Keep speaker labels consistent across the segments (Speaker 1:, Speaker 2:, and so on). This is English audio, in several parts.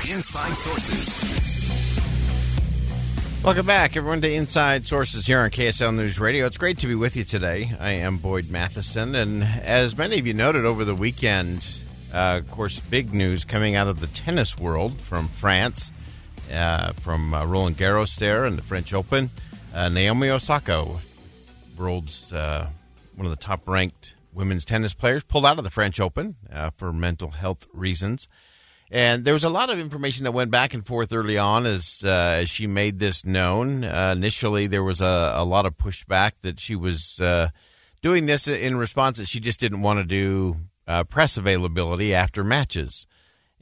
Speaker 1: Inside Sources. Welcome back, everyone, to Inside Sources here on KSL News Radio. It's great to be with you today. I am Boyd Matheson, and as many of you noted over the weekend, uh, of course, big news coming out of the tennis world from France, uh, from uh, Roland Garros there and the French Open. Uh, Naomi Osaka, world's uh, one of the top ranked women's tennis players, pulled out of the French Open uh, for mental health reasons. And there was a lot of information that went back and forth early on as, uh, as she made this known. Uh, initially, there was a, a, lot of pushback that she was uh, doing this in response that she just didn't want to do uh, press availability after matches.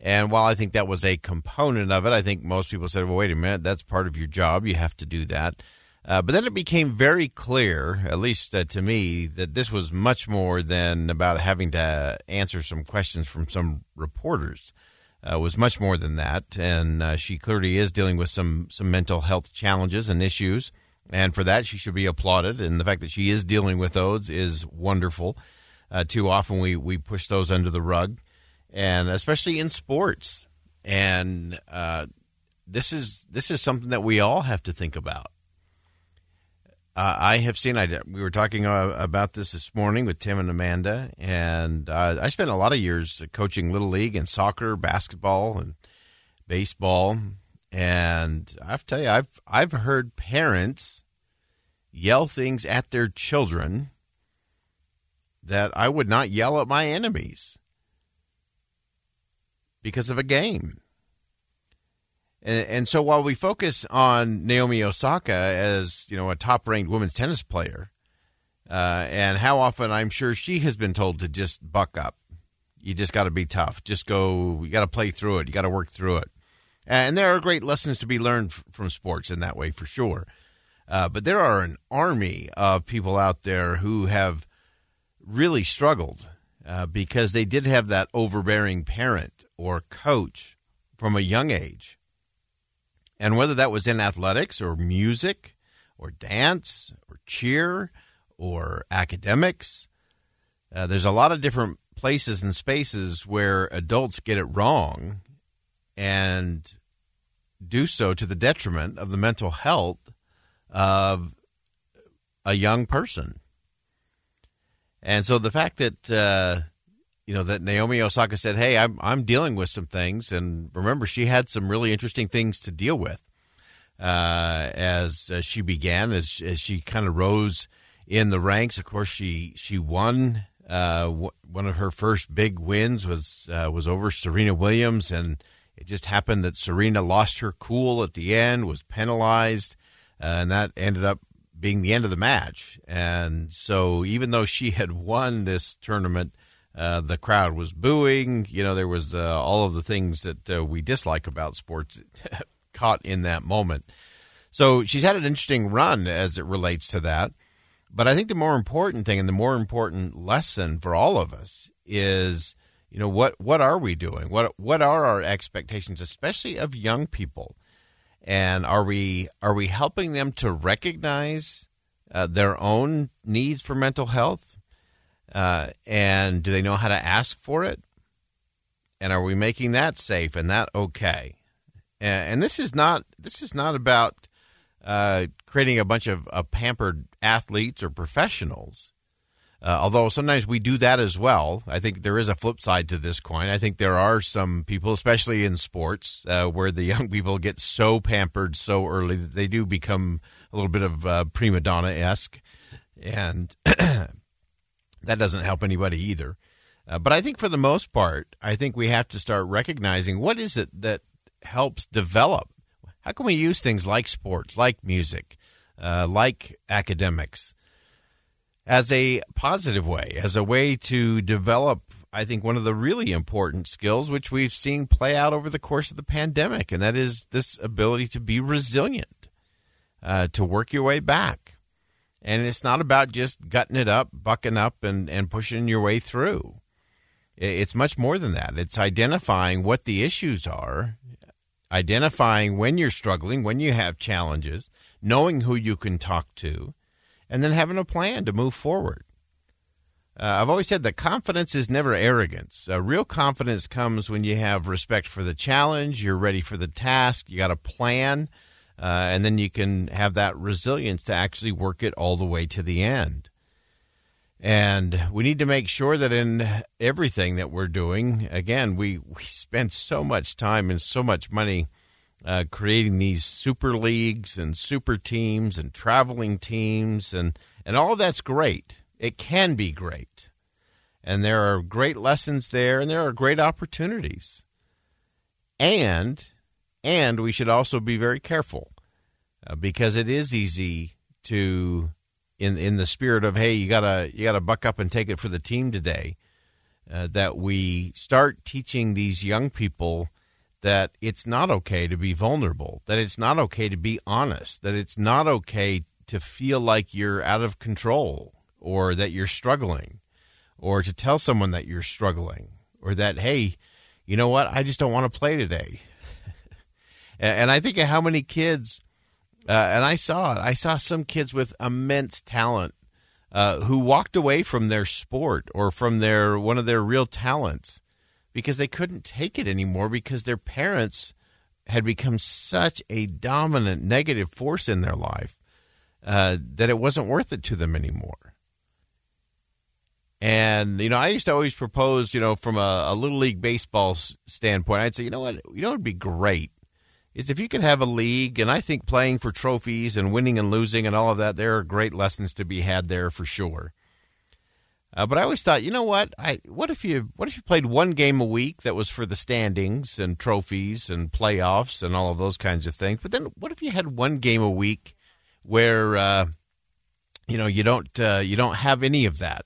Speaker 1: And while I think that was a component of it, I think most people said, well, wait a minute, that's part of your job. You have to do that. Uh, but then it became very clear, at least uh, to me, that this was much more than about having to answer some questions from some reporters uh, was much more than that, and uh, she clearly is dealing with some some mental health challenges and issues, and for that she should be applauded. And the fact that she is dealing with those is wonderful. Uh, too often we we push those under the rug, and especially in sports. And uh, this is this is something that we all have to think about. Uh, I have seen. I we were talking uh, about this this morning with Tim and Amanda, and uh, I spent a lot of years coaching little league and soccer, basketball, and baseball. And I have to tell you, I've I've heard parents yell things at their children that I would not yell at my enemies because of a game. And, and so while we focus on Naomi Osaka as you know a top ranked women's tennis player, uh, and how often I'm sure she has been told to just buck up, you just got to be tough, just go, you got to play through it, you got to work through it, and there are great lessons to be learned from sports in that way for sure. Uh, but there are an army of people out there who have really struggled uh, because they did have that overbearing parent or coach from a young age and whether that was in athletics or music or dance or cheer or academics, uh, there's a lot of different places and spaces where adults get it wrong and do so to the detriment of the mental health of a young person. And so the fact that uh, you know that Naomi Osaka said, "Hey, I'm I'm dealing with some things," and remember, she had some really interesting things to deal with uh, as, as she began, as as she kind of rose in the ranks. Of course, she she won. Uh, w- one of her first big wins was uh, was over Serena Williams, and it just happened that Serena lost her cool at the end, was penalized, uh, and that ended up being the end of the match. And so, even though she had won this tournament, uh, the crowd was booing. You know, there was uh, all of the things that uh, we dislike about sports caught in that moment. So she's had an interesting run as it relates to that. But I think the more important thing and the more important lesson for all of us is, you know, what what are we doing? What what are our expectations, especially of young people? And are we are we helping them to recognize uh, their own needs for mental health? Uh, and do they know how to ask for it? And are we making that safe and that okay? And, and this is not this is not about uh, creating a bunch of, of, pampered athletes or professionals. Uh, although sometimes we do that as well. I think there is a flip side to this coin. I think there are some people, especially in sports, uh, where the young people get so pampered so early that they do become a little bit of uh, prima donna esque. And that doesn't help anybody either. Uh, but I think for the most part, I think we have to start recognizing what is it that helps develop. How can we use things like sports, like music, uh, like academics, as a positive way, as a way to develop I think, one of the really important skills, which we've seen play out over the course of the pandemic, and that is this ability to be resilient, uh, to work your way back. And it's not about just gutting it up, bucking up, and, and pushing your way through. It's much more than that. It's identifying what the issues are, identifying when you're struggling, when you have challenges, knowing who you can talk to, and then having a plan to move forward. Uh, I've always said that confidence is never arrogance. Uh, real confidence comes when you have respect for the challenge, you're ready for the task, you got a plan, uh, and then you can have that resilience to actually work it all the way to the end. And we need to make sure that in everything that we're doing, again, we, we spend so much time and so much money uh, creating these super leagues and super teams and traveling teams, and, and all that's great. It can be great. And there are great lessons there, and there are great opportunities. And and we should also be very careful uh, because it is easy to in in the spirit of hey you gotta you gotta buck up and take it for the team today uh, that we start teaching these young people that it's not okay to be vulnerable that it's not okay to be honest that it's not okay to feel like you're out of control or that you're struggling or to tell someone that you're struggling or that hey you know what? I just don't want to play today and i think of how many kids uh, and I saw it. I saw some kids with immense talent uh, who walked away from their sport or from their one of their real talents because they couldn't take it anymore because their parents had become such a dominant negative force in their life uh, that it wasn't worth it to them anymore. And you know, I used to always propose, you know, from a, a little league baseball standpoint, I'd say, you know what, you know, it'd be great is if you could have a league, and I think playing for trophies and winning and losing and all of that, there are great lessons to be had there for sure. Uh, but I always thought, you know what? I what if you what if you played one game a week that was for the standings and trophies and playoffs and all of those kinds of things? But then what if you had one game a week where uh, you know you don't uh, you don't have any of that,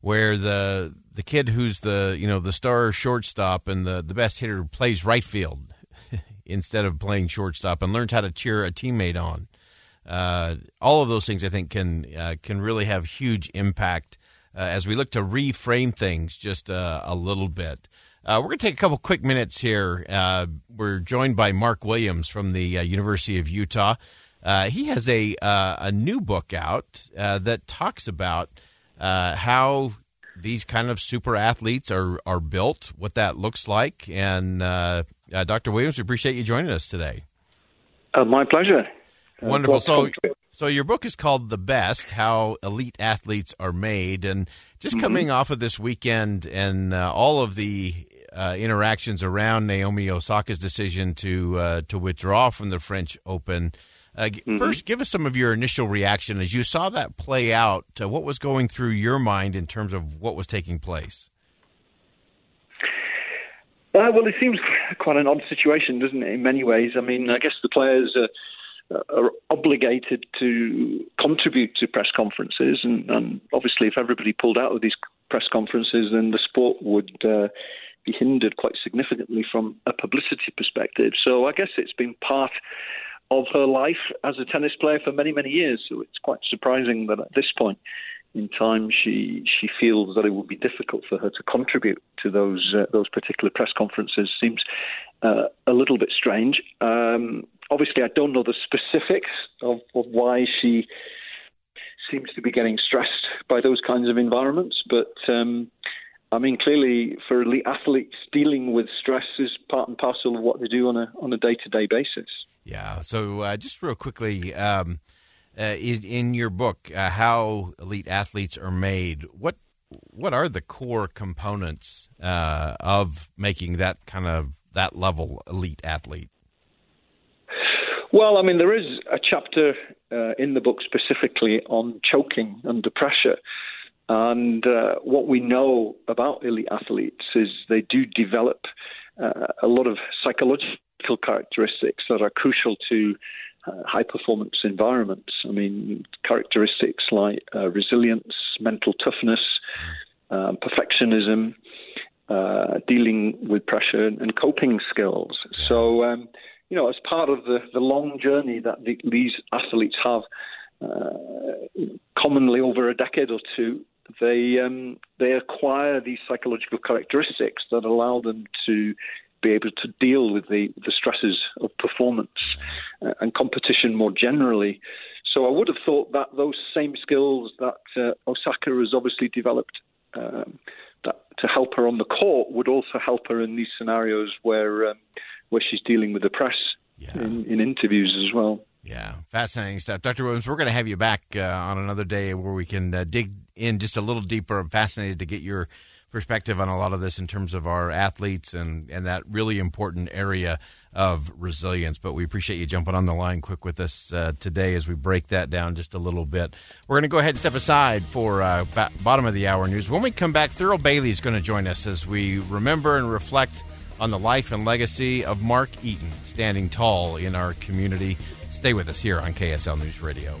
Speaker 1: where the the kid who's the you know the star shortstop and the the best hitter plays right field instead of playing shortstop and learned how to cheer a teammate on. Uh, all of those things I think can uh, can really have huge impact uh, as we look to reframe things just uh, a little bit. Uh, we're going to take a couple quick minutes here. Uh, we're joined by Mark Williams from the University of Utah. he has a a new book out that talks about how these kind of super athletes are are built, what that looks like, and uh, uh, Dr. Williams, we appreciate you joining us today.
Speaker 2: Uh, my pleasure.
Speaker 1: Uh, Wonderful. so, so your book is called "The Best: How Elite Athletes Are Made," and just mm-hmm. coming off of this weekend and uh, all of the uh, interactions around Naomi Osaka's decision to to withdraw from the French Open. Uh, mm-hmm. First, give us some of your initial reaction as you saw that play out. Uh, what was going through your mind in terms of what was taking place?
Speaker 2: Uh, well, it seems quite an odd situation, doesn't it? In many ways, I mean, I guess the players are, are obligated to contribute to press conferences, and, and, obviously, if everybody pulled out of these press conferences, then the sport would uh, be hindered quite significantly from a publicity perspective. So, I guess it's been part of her life as a tennis player for many, many years. So it's quite surprising that at this point in time she she feels that it would be difficult for her to contribute to those uh, those particular press conferences. Seems uh, a little bit strange. Um, obviously, I don't know the specifics of, of why she seems to be getting stressed by those kinds of environments, but. Um, I mean, clearly, for elite athletes, dealing with stress is part and parcel of what they do on a on a day to day basis.
Speaker 1: Yeah. So, uh, just real quickly, um, uh, in, in, your book, uh, how elite athletes are made, what what are the core components uh, of making that kind of that level elite athlete?
Speaker 2: Well, I mean, there is a chapter uh, in the book specifically on choking under pressure. And uh, what we know about elite athletes is they do develop uh, a lot of psychological characteristics that are crucial to uh, high performance environments. I mean, characteristics like uh, resilience, mental toughness, um, perfectionism, uh, dealing with pressure and coping skills. So, um, you know, as part of the, the long journey that the, these athletes have, uh, commonly over a decade or two, they um, they acquire these psychological characteristics that allow them to be able to deal with the, the stresses of performance uh, and competition more generally. So I would have thought that those same skills that uh, Osaka has obviously developed um, that to help her on the court would also help her in these scenarios where um, where she's dealing with the press yeah. in, in interviews as well.
Speaker 1: Yeah, fascinating stuff. Dr. Williams, we're going to have you back uh, on another day where we can uh, dig in just a little deeper. I'm fascinated to get your perspective on a lot of this in terms of our athletes and, and that really important area of resilience. But we appreciate you jumping on the line quick with us uh, today as we break that down just a little bit. We're going to go ahead and step aside for uh, ba- bottom of the hour news. When we come back, Thurl Bailey is going to join us as we remember and reflect on the life and legacy of Mark Eaton, standing tall in our community. Stay with us here on KSL News Radio.